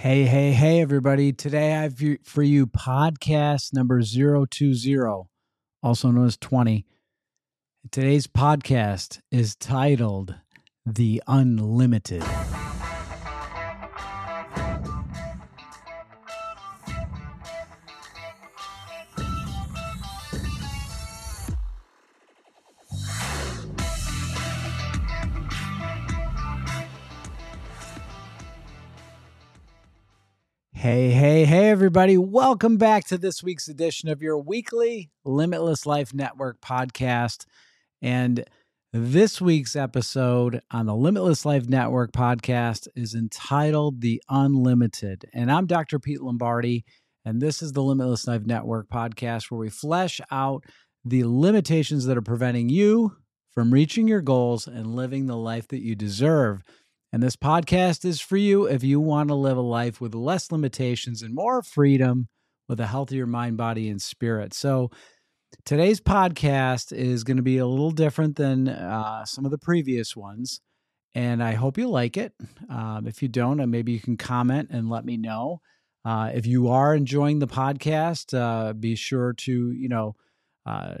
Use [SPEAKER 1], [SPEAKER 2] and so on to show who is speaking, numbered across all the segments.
[SPEAKER 1] Hey, hey, hey, everybody. Today I have for you podcast number 020, also known as 20. Today's podcast is titled The Unlimited. Everybody. Welcome back to this week's edition of your weekly Limitless Life Network podcast. And this week's episode on the Limitless Life Network podcast is entitled The Unlimited. And I'm Dr. Pete Lombardi, and this is the Limitless Life Network podcast where we flesh out the limitations that are preventing you from reaching your goals and living the life that you deserve. And this podcast is for you if you want to live a life with less limitations and more freedom with a healthier mind, body, and spirit. So, today's podcast is going to be a little different than uh, some of the previous ones. And I hope you like it. Um, if you don't, uh, maybe you can comment and let me know. Uh, if you are enjoying the podcast, uh, be sure to, you know, uh,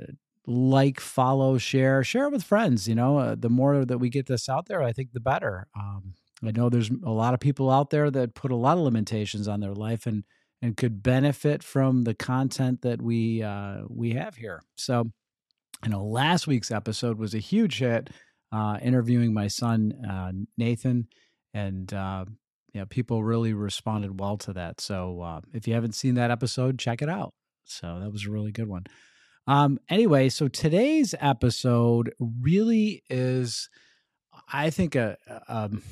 [SPEAKER 1] like, follow, share, share it with friends. You know, uh, the more that we get this out there, I think the better. Um, I know there's a lot of people out there that put a lot of limitations on their life and and could benefit from the content that we uh, we have here. So, you know last week's episode was a huge hit, uh, interviewing my son uh, Nathan, and uh, yeah, people really responded well to that. So, uh, if you haven't seen that episode, check it out. So that was a really good one. Um, anyway, so today's episode really is, I think, a, um,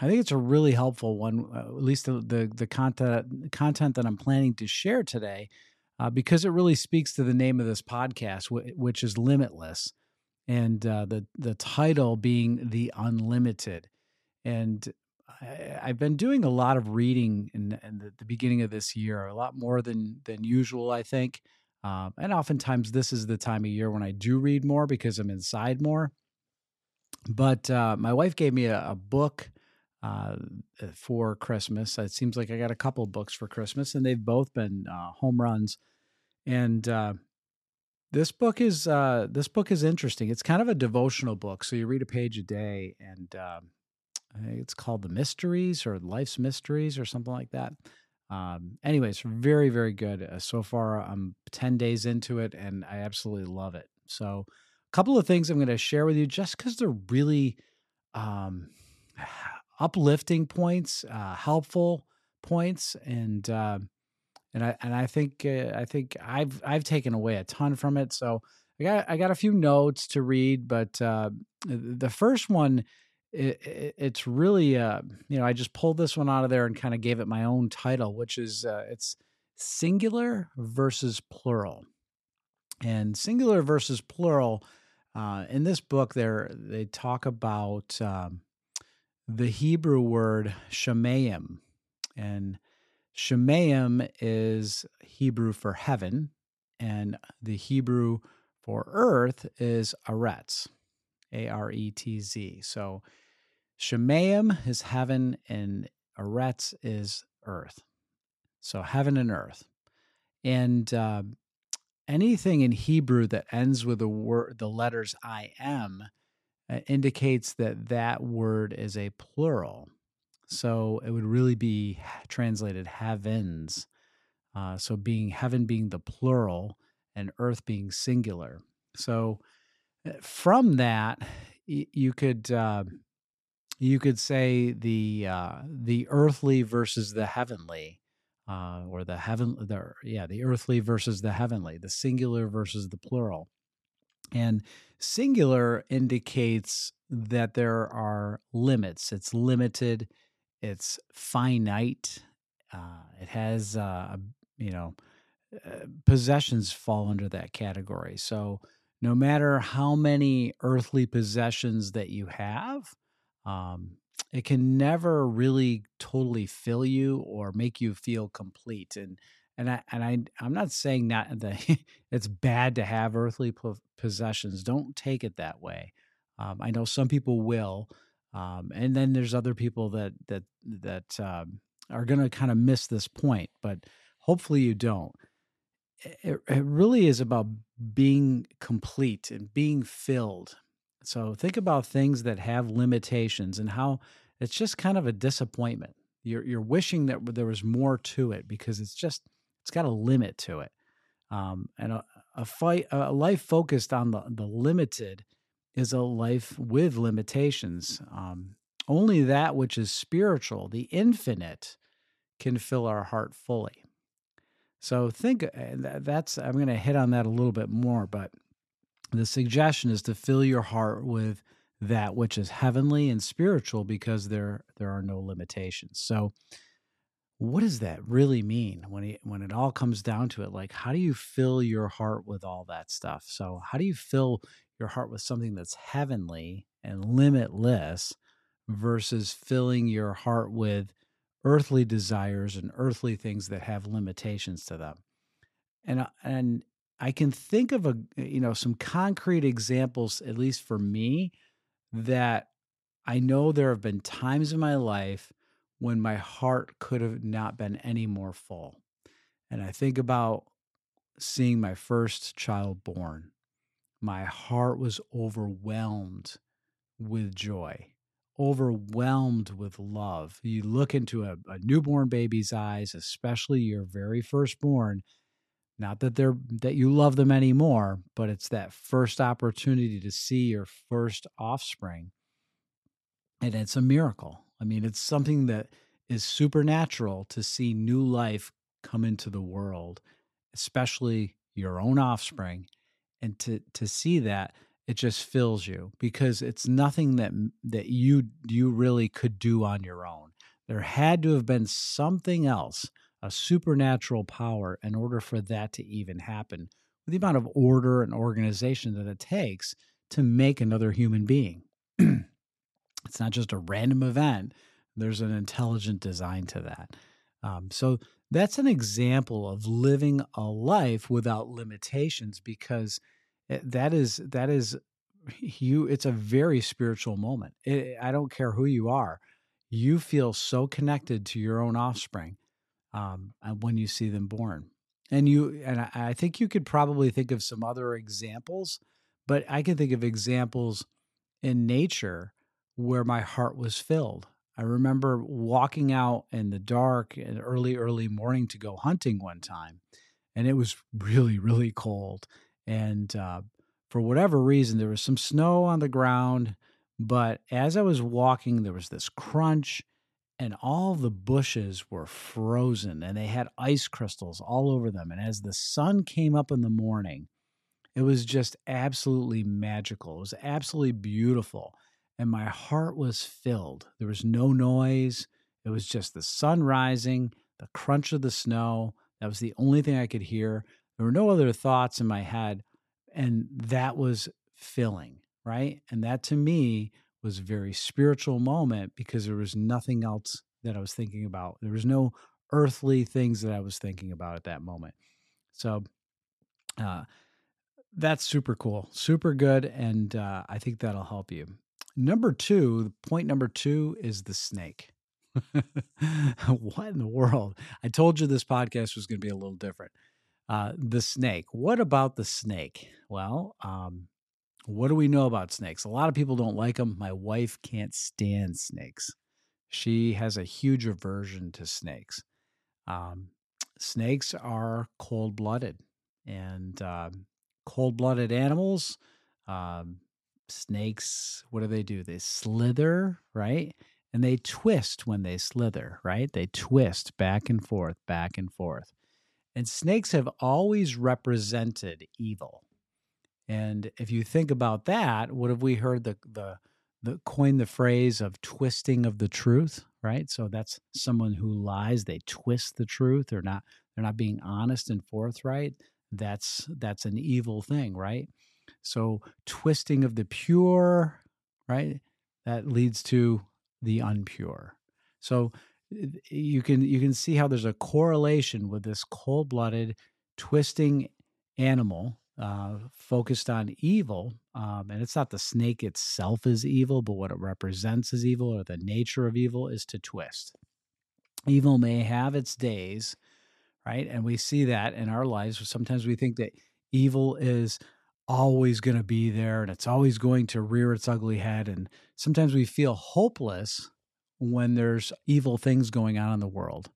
[SPEAKER 1] I think it's a really helpful one. Uh, at least the, the, the content content that I'm planning to share today, uh, because it really speaks to the name of this podcast, which is limitless, and uh, the the title being the unlimited. And I, have been doing a lot of reading in, in the, the beginning of this year, a lot more than than usual, I think. Um, and oftentimes, this is the time of year when I do read more because I'm inside more. But uh, my wife gave me a, a book uh, for Christmas. It seems like I got a couple books for Christmas, and they've both been uh, home runs. And uh, this book is uh, this book is interesting. It's kind of a devotional book, so you read a page a day, and um, it's called "The Mysteries" or "Life's Mysteries" or something like that. Um, anyways, very, very good. Uh, so far, I'm 10 days into it and I absolutely love it. So, a couple of things I'm going to share with you just because they're really um, uplifting points, uh, helpful points, and uh, and I and I think uh, I think I've I've taken away a ton from it. So I got I got a few notes to read, but uh, the first one it, it, it's really uh, you know I just pulled this one out of there and kind of gave it my own title, which is uh, it's singular versus plural, and singular versus plural. Uh, in this book, there they talk about um, the Hebrew word shemayim, and shemayim is Hebrew for heaven, and the Hebrew for earth is aretz, A R E T Z. So Shemayim is heaven and Eretz is earth. So heaven and earth. And uh, anything in Hebrew that ends with the word, the letters I am, uh, indicates that that word is a plural. So it would really be translated heavens. Uh, so being heaven being the plural and earth being singular. So uh, from that, you could uh, you could say the uh, the earthly versus the heavenly, uh, or the heaven, the yeah, the earthly versus the heavenly, the singular versus the plural, and singular indicates that there are limits. It's limited. It's finite. Uh, it has uh, you know uh, possessions fall under that category. So no matter how many earthly possessions that you have um, it can never really totally fill you or make you feel complete. And and I and I I'm not saying that that it's bad to have earthly possessions. Don't take it that way. Um, I know some people will, um, and then there's other people that that that um, are going to kind of miss this point, but hopefully you don't. It, it really is about being complete and being filled. So think about things that have limitations and how it's just kind of a disappointment. You're you're wishing that there was more to it because it's just it's got a limit to it. Um, and a, a fight a life focused on the, the limited is a life with limitations. Um, only that which is spiritual, the infinite, can fill our heart fully. So think uh, that's I'm going to hit on that a little bit more, but the suggestion is to fill your heart with that which is heavenly and spiritual because there there are no limitations. So what does that really mean when it, when it all comes down to it? Like how do you fill your heart with all that stuff? So how do you fill your heart with something that's heavenly and limitless versus filling your heart with earthly desires and earthly things that have limitations to them. And uh, and I can think of a you know some concrete examples at least for me that I know there have been times in my life when my heart could have not been any more full. And I think about seeing my first child born my heart was overwhelmed with joy, overwhelmed with love. You look into a, a, newborn baby's eyes, especially your very firstborn. Not that they're that you love them anymore, but it's that first opportunity to see your first offspring. And it's a miracle. I mean, it's something that is supernatural to see new life come into the world, especially your own offspring and to to see that it just fills you because it's nothing that that you you really could do on your own there had to have been something else a supernatural power in order for that to even happen. With the amount of order and organization that it takes to make another human being. It's not just a random event. There's an intelligent design to that. Um, so that's an example of living a life without limitations because Eh, that is that is you it's a very spiritual moment. It, i don't care who you are. You feel so connected to your own offspring um, when you see them born and you and I, I think you could probably think of some other examples but i can think of examples in nature where my heart was filled i remember walking out in the dark and early early morning to go hunting one time and it was really really cold and uh, for whatever reason, there was some snow on the ground. But as I was walking, there was this crunch, and all the bushes were frozen and they had ice crystals all over them. And as the sun came up in the morning, it was just absolutely magical. It was absolutely beautiful. And my heart was filled. There was no noise. It was just the sun rising, the crunch of the snow. That was the only thing I could hear. There were no other thoughts in my head. And that was filling, right? And that to me was a very spiritual moment because there was nothing else that I was thinking about. There was no earthly things that I was thinking about at that moment. So, uh, that's super cool, super good. And uh, I think that'll help you. Number two, point number two is the snake. what in the world? I told you this podcast was going to be a little different. Uh, the snake. What about the snake? Well, um, what do we know about snakes? A lot of people don't like them. My wife can't stand snakes. She has a huge aversion to snakes. Um, snakes are cold blooded, and um, cold blooded animals, um, snakes, what do they do? They slither, right? And they twist when they slither, right? They twist back and forth, back and forth. And snakes have always represented evil. And if you think about that, what have we heard the the the coin the phrase of twisting of the truth, right? So that's someone who lies, they twist the truth, they're not they're not being honest and forthright. That's that's an evil thing, right? So twisting of the pure, right? That leads to the unpure. So eh, you can you can see how there's a correlation with this cold-blooded twisting animal uh, focused on evil um, and it's not the snake itself is evil but what it represents as evil or the nature of evil is to twist evil may have its days, right? And we see that in our lives. Sometimes we think that evil is always going to be there and it's always going to rear its ugly head. And sometimes we feel hopeless when there's evil things going on in the world.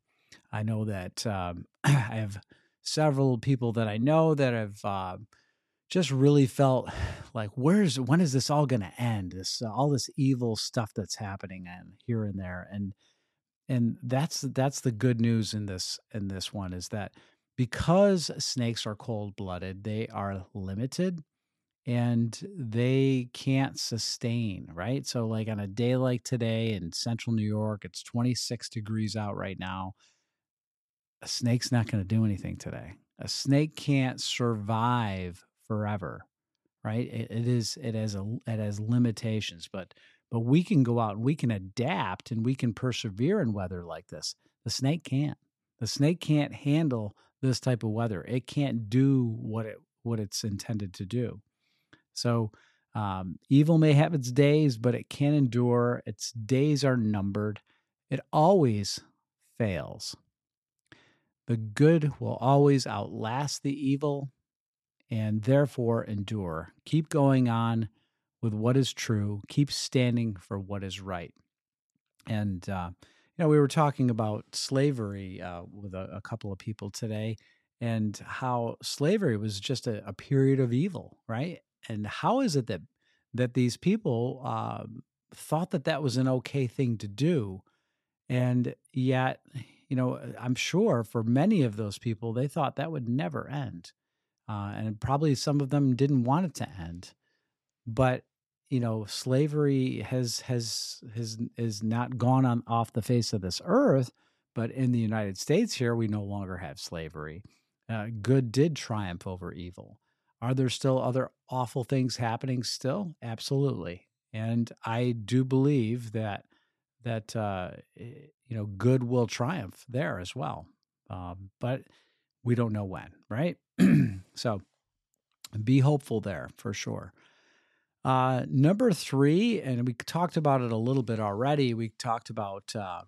[SPEAKER 1] I know that um, I have several people that I know that have uh, just really felt like, where's when is this all going to end? This uh, all this evil stuff that's happening and here and there, and and that's that's the good news in this in this one is that because snakes are cold blooded, they are limited and they can't sustain, right? So, like on a day like today in central New York, it's 26 degrees out right now. A snake's not going to do anything today. A snake can't survive forever, right? It, it is it has a it has limitations, but but we can go out and we can adapt and we can persevere in weather like this. The snake can't. The snake can't handle this type of weather. It can't do what it what it's intended to do. So um, evil may have its days, but it can endure. Its days are numbered. It always fails. The good will always outlast the evil and therefore endure. Keep going on with what is true. Keep standing for what is right. And uh, you know, we were talking about slavery uh, with a, a, couple of people today, and how slavery was just a, a, period of evil, right? And how is it that that these people uh, thought that that was an okay thing to do, and yet, you know, I'm sure for many of those people, they thought that would never end, uh, and probably some of them didn't want it to end. But you know slavery has has has is not gone on off the face of this earth but in the united states here we no longer have slavery uh, good did triumph over evil are there still other awful things happening still absolutely and i do believe that that uh, you know good will triumph there as well um, but we don't know when right so be hopeful there for sure uh, number three, and we talked about it a little bit already. We talked about uh,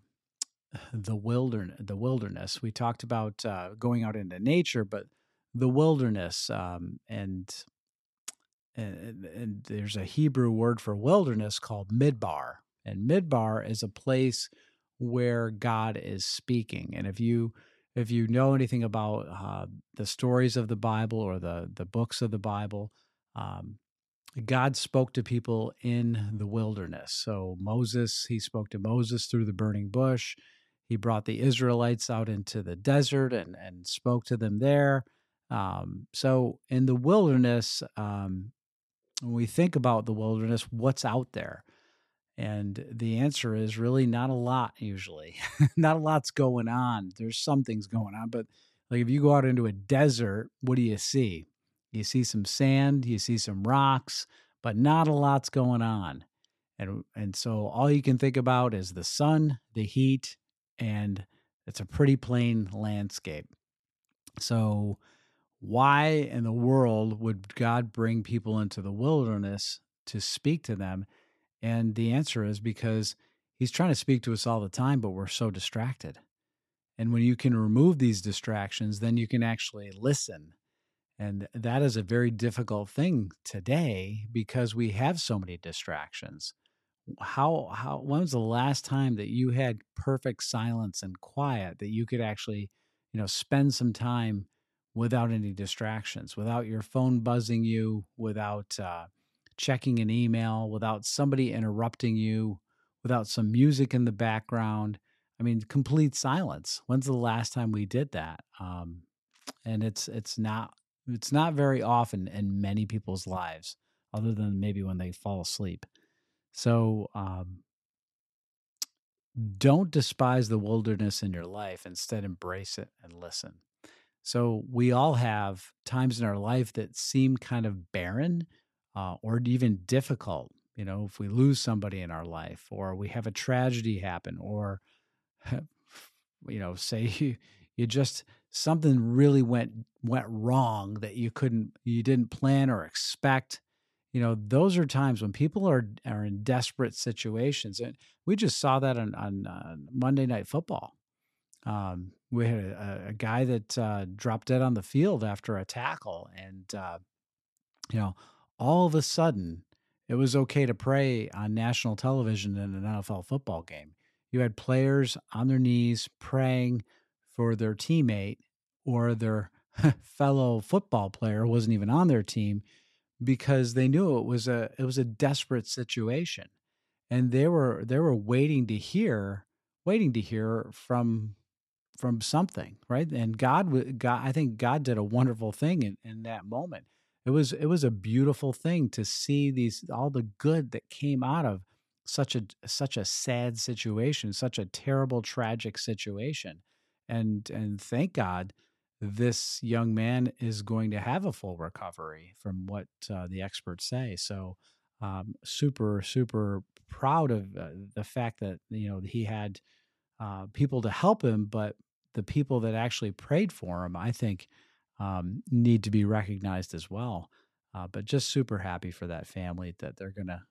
[SPEAKER 1] the wilderness. The wilderness. We talked about uh, going out into nature, but the wilderness, um, and, and and there's a Hebrew word for wilderness called midbar, and midbar is a place where God is speaking. And if you if you know anything about uh, the stories of the Bible or the the books of the Bible, um, God spoke to people in the wilderness. So Moses, he spoke to Moses through the burning bush. He brought the Israelites out into the desert and, and spoke to them there. Um, so in the wilderness, um, when we think about the wilderness, what's out there? And the answer is really not a lot, usually. not a lot's going on. There's some things going on, but like if you go out into a desert, what do you see? You see some sand, you see some rocks, but not a lot's going on. And and so all you can think about is the sun, the heat, and it's a pretty plain landscape. So why in the world would God bring people into the wilderness to speak to them? And the answer is because he's trying to speak to us all the time, but we're so distracted. And when you can remove these distractions, then you can actually listen and that is a very difficult thing today because we have so many distractions. How how when was the last time that you had perfect silence and quiet that you could actually, you know, spend some time without any distractions, without your phone buzzing you, without uh, checking an email, without somebody interrupting you, without some music in the background. I mean, complete silence. When's the last time we did that? Um, and it's it's not it's not very often in many people's lives, other than maybe when they fall asleep. So um, don't despise the wilderness in your life. Instead, embrace it and listen. So we all have times in our life that seem kind of barren uh, or even difficult. You know, if we lose somebody in our life, or we have a tragedy happen, or you know, say you, you just something really went went wrong that you couldn't you didn't plan or expect you know those are times when people are are in desperate situations and we just saw that on on uh, monday night football um, we had a, a guy that uh, dropped dead on the field after a tackle, and uh, you know, all of a sudden, it was okay to pray on national television in an NFL football game. You had players on their knees praying for their teammate or their fellow football player wasn't even on their team because they knew it was a it was a desperate situation. And they were they were waiting to hear waiting to hear from from something right? And god god i think god did a wonderful thing in, in that moment it was it was a beautiful thing to see these all the good that came out of such a such a sad situation such a terrible tragic situation. And and thank god this young man is going to have a full recovery from what uh, the experts say. So um, super super proud of uh, the fact that you know he had uh, people to help him, but the people that actually prayed for him, I think, um, need to be recognized as well. Uh, but just super happy for that family that they're gonna,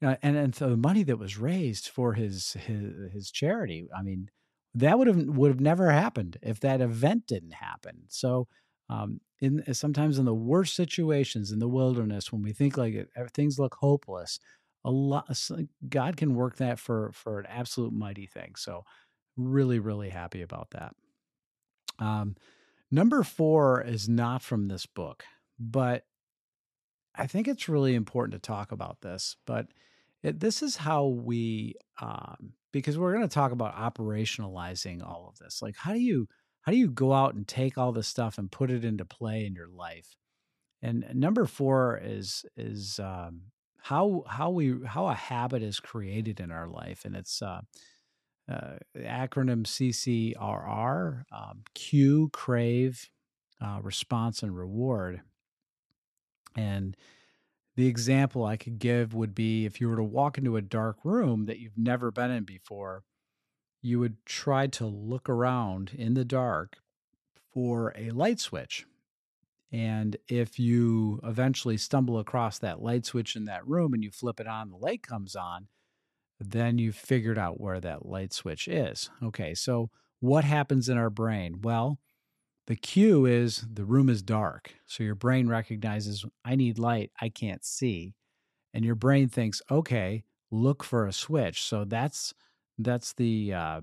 [SPEAKER 1] you know, and and so the money that was raised for his his his charity, I mean, that would have would have never happened if that event didn't happen. So um, in sometimes in the worst situations in the wilderness when we think like it, things look hopeless a lot god can work that for for an absolute mighty thing so really really happy about that um, number four is not from this book but i think it's really important to talk about this but it, this is how we um, because we're going to talk about operationalizing all of this like how do you how do you go out and take all this stuff and put it into play in your life? And number four is is um, how how we how a habit is created in our life, and it's uh, uh, acronym CCRR, um, cue, crave, uh, response, and reward. And the example I could give would be if you were to walk into a dark room that you've never been in before you would try to look around in the dark for a light switch. And if you eventually stumble across that light switch in that room and you flip it on, the light comes on, then you've figured out where that light switch is. Okay, so what happens in our brain? Well, the cue is the room is dark. So your brain recognizes, I need light, I can't see. And your brain thinks, okay, look for a switch. So that's that's the uh,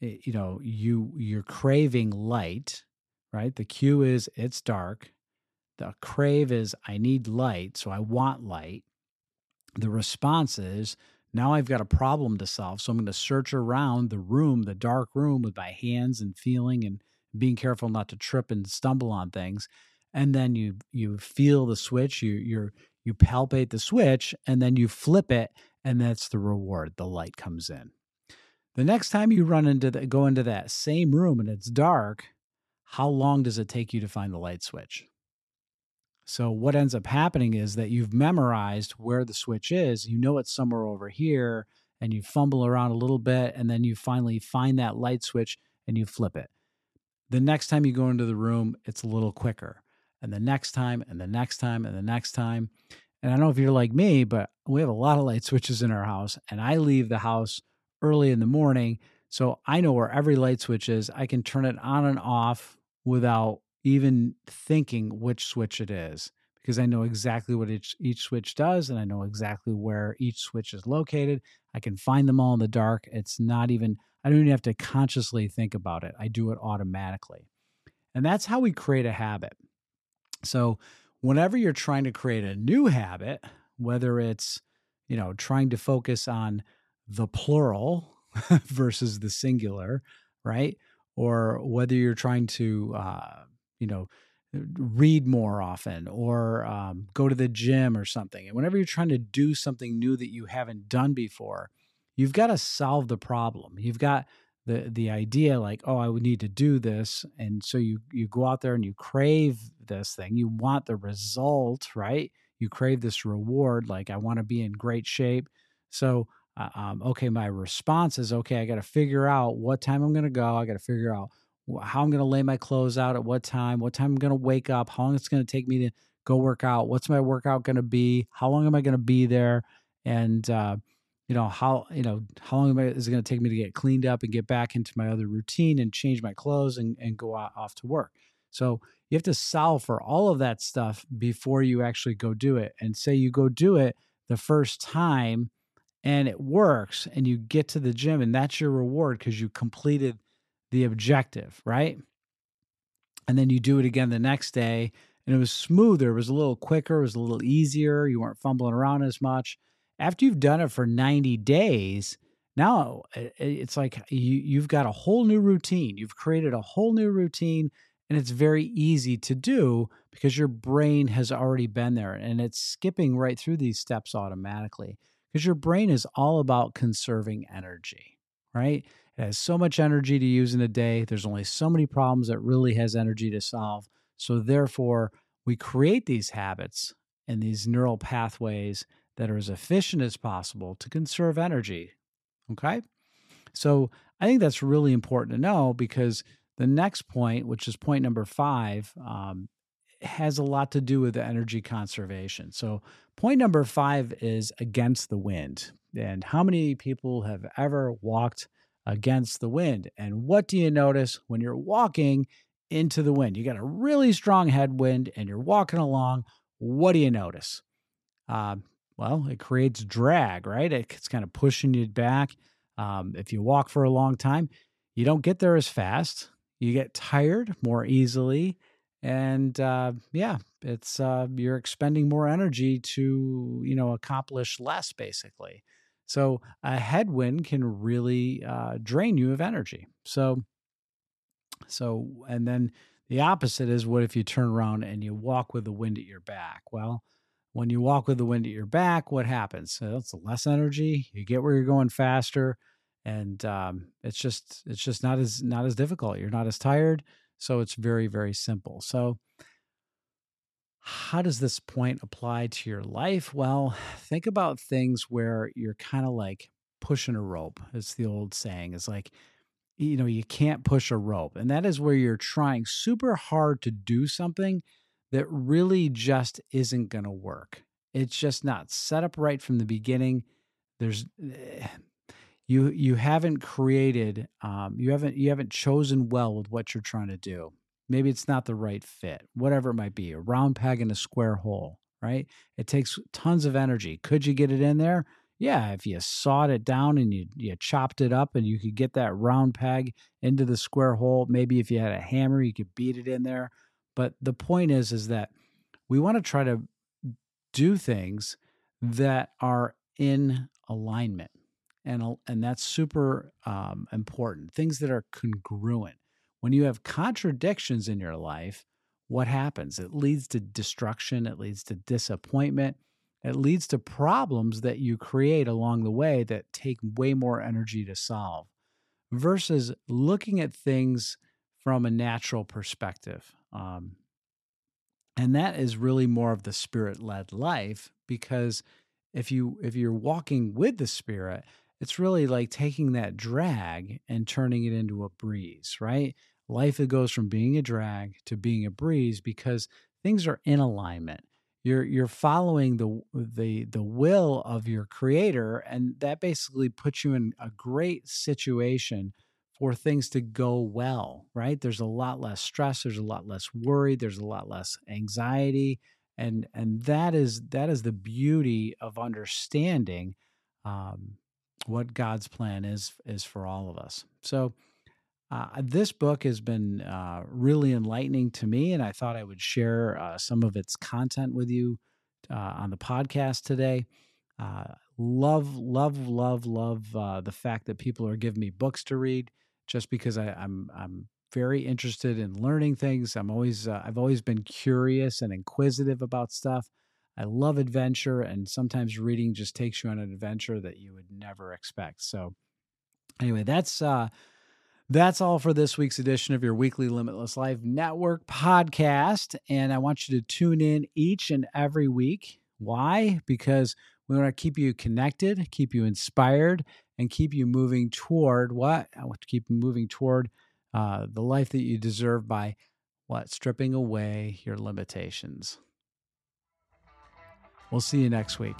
[SPEAKER 1] you know you you're craving light right the cue is it's dark the crave is i need light so i want light the response is now i've got a problem to solve so i'm going to search around the room the dark room with my hands and feeling and being careful not to trip and stumble on things and then you you feel the switch you you're you palpate the switch and then you flip it and that's the reward the light comes in the next time you run into the, go into that same room and it's dark, how long does it take you to find the light switch? So what ends up happening is that you've memorized where the switch is. You know it's somewhere over here and you fumble around a little bit and then you finally find that light switch and you flip it. The next time you go into the room, it's a little quicker. And the next time and the next time and the next time. And I don't know if you're like me, but we have a lot of light switches in our house and I leave the house early in the morning. So I know where every light switch is. I can turn it on and off without even thinking which switch it is because I know exactly what each, each switch does and I know exactly where each switch is located. I can find them all in the dark. It's not even, I don't even have to consciously think about it. I do it automatically. And that's how we create a habit. So, whenever you're trying to create a new habit, whether it's, you know, trying to focus on the plural versus the singular, right? Or whether you're trying to, uh, you know, read more often or um, go to the gym or something. And whenever you're trying to do something new that you haven't done before, you've got to solve the problem. You've got the the idea like, oh, I would need to do this, and so you you go out there and you crave this thing. You want the result, right? You crave this reward, like I want to be in great shape. So uh, um, okay, my response is okay. I got to figure out what time I'm going to go. I got to figure out how I'm going to lay my clothes out at what time, what time I'm going to wake up, how long it's going to take me to go work out, what's my workout going to be, how long am I going to be there, and uh, you know how you know how long is it going to take me to get cleaned up and get back into my other routine and change my clothes and, and go out, off to work. So you have to solve for all of that stuff before you actually go do it and say you go do it the first time and it works and you get to the gym and that's your reward because you completed the objective right? And then you do it again the next day and it was smoother it was a little quicker it was a little easier you weren't fumbling around as much. After you've done it for 90 days, now it's like you, you've got a whole new routine. You've created a whole new routine, and it's very easy to do because your brain has already been there and it's skipping right through these steps automatically because your brain is all about conserving energy, right? It has so much energy to use in a day. There's only so many problems that really has energy to solve. So, therefore, we create these habits and these neural pathways that are as efficient as possible to conserve energy. Okay. So I think that's really important to know because the next point, which is point number five, um, has a lot to do with the energy conservation. So, point number five is against the wind. And how many people have ever walked against the wind? And what do you notice when you're walking into the wind? You got a really strong headwind and you're walking along. What do you notice? Uh, well, it creates drag, right? It's kind of pushing you back. Um, if you walk for a long time, you don't get there as fast. You get tired more easily, and uh, yeah, it's uh, you're expending more energy to you know accomplish less, basically. So a headwind can really uh, drain you of energy. So, so and then the opposite is what if you turn around and you walk with the wind at your back? Well, when you walk with the wind at your back, what happens? So it's less energy. You get where you're going faster, and um, it's just it's just not as not as difficult. You're not as tired, so it's very very simple. So how does this point apply to your life? Well, think about things where you're kind of like pushing a rope. It's the old saying. It's like you know you can't push a rope, and that is where you're trying super hard to do something that really just isn't going to work. It's just not set up right from the beginning. There's eh, you you haven't created um, you haven't you haven't chosen well with what you're trying to do. Maybe it's not the right fit, whatever it might be, a round peg in a square hole, right? It takes tons of energy. Could you get it in there? Yeah, if you sawed it down and you you chopped it up and you could get that round peg into the square hole. Maybe if you had a hammer, you could beat it in there. But the point is, is that we want to try to do things that are in alignment, and and that's super um, important. Things that are congruent. When you have contradictions in your life, what happens? It leads to destruction. It leads to disappointment. It leads to problems that you create along the way that take way more energy to solve versus looking at things from a natural perspective. Um, and that is really more of the spirit led life because if you if you're walking with the spirit it's really like taking that drag and turning it into a breeze right life it goes from being a drag to being a breeze because things are in alignment you're you're following the the the will of your creator and that basically puts you in a great situation for things to go well, right? There's a lot less stress, there's a lot less worry, there's a lot less anxiety, and and that is that is the beauty of understanding um, what God's plan is is for all of us. So. Uh, this book has been uh, really enlightening to me, and I thought I would share uh, some of its content with you uh, on the podcast today. Uh, love, love, love, love uh, the fact that people are giving me books to read just because I, am I'm, I'm very interested in learning things. I'm always I've always been curious and inquisitive about stuff. I love adventure, and sometimes reading just takes you on an adventure that you would never expect. So, anyway, that's uh, that's all for this week's edition of your weekly Limitless Life Network podcast. And I want you to tune in each and every week. Why? Because we want to keep you connected, keep you inspired, and keep you moving toward what? I want to keep moving toward uh, the life that you deserve by what? Stripping away your limitations. We'll see you next week.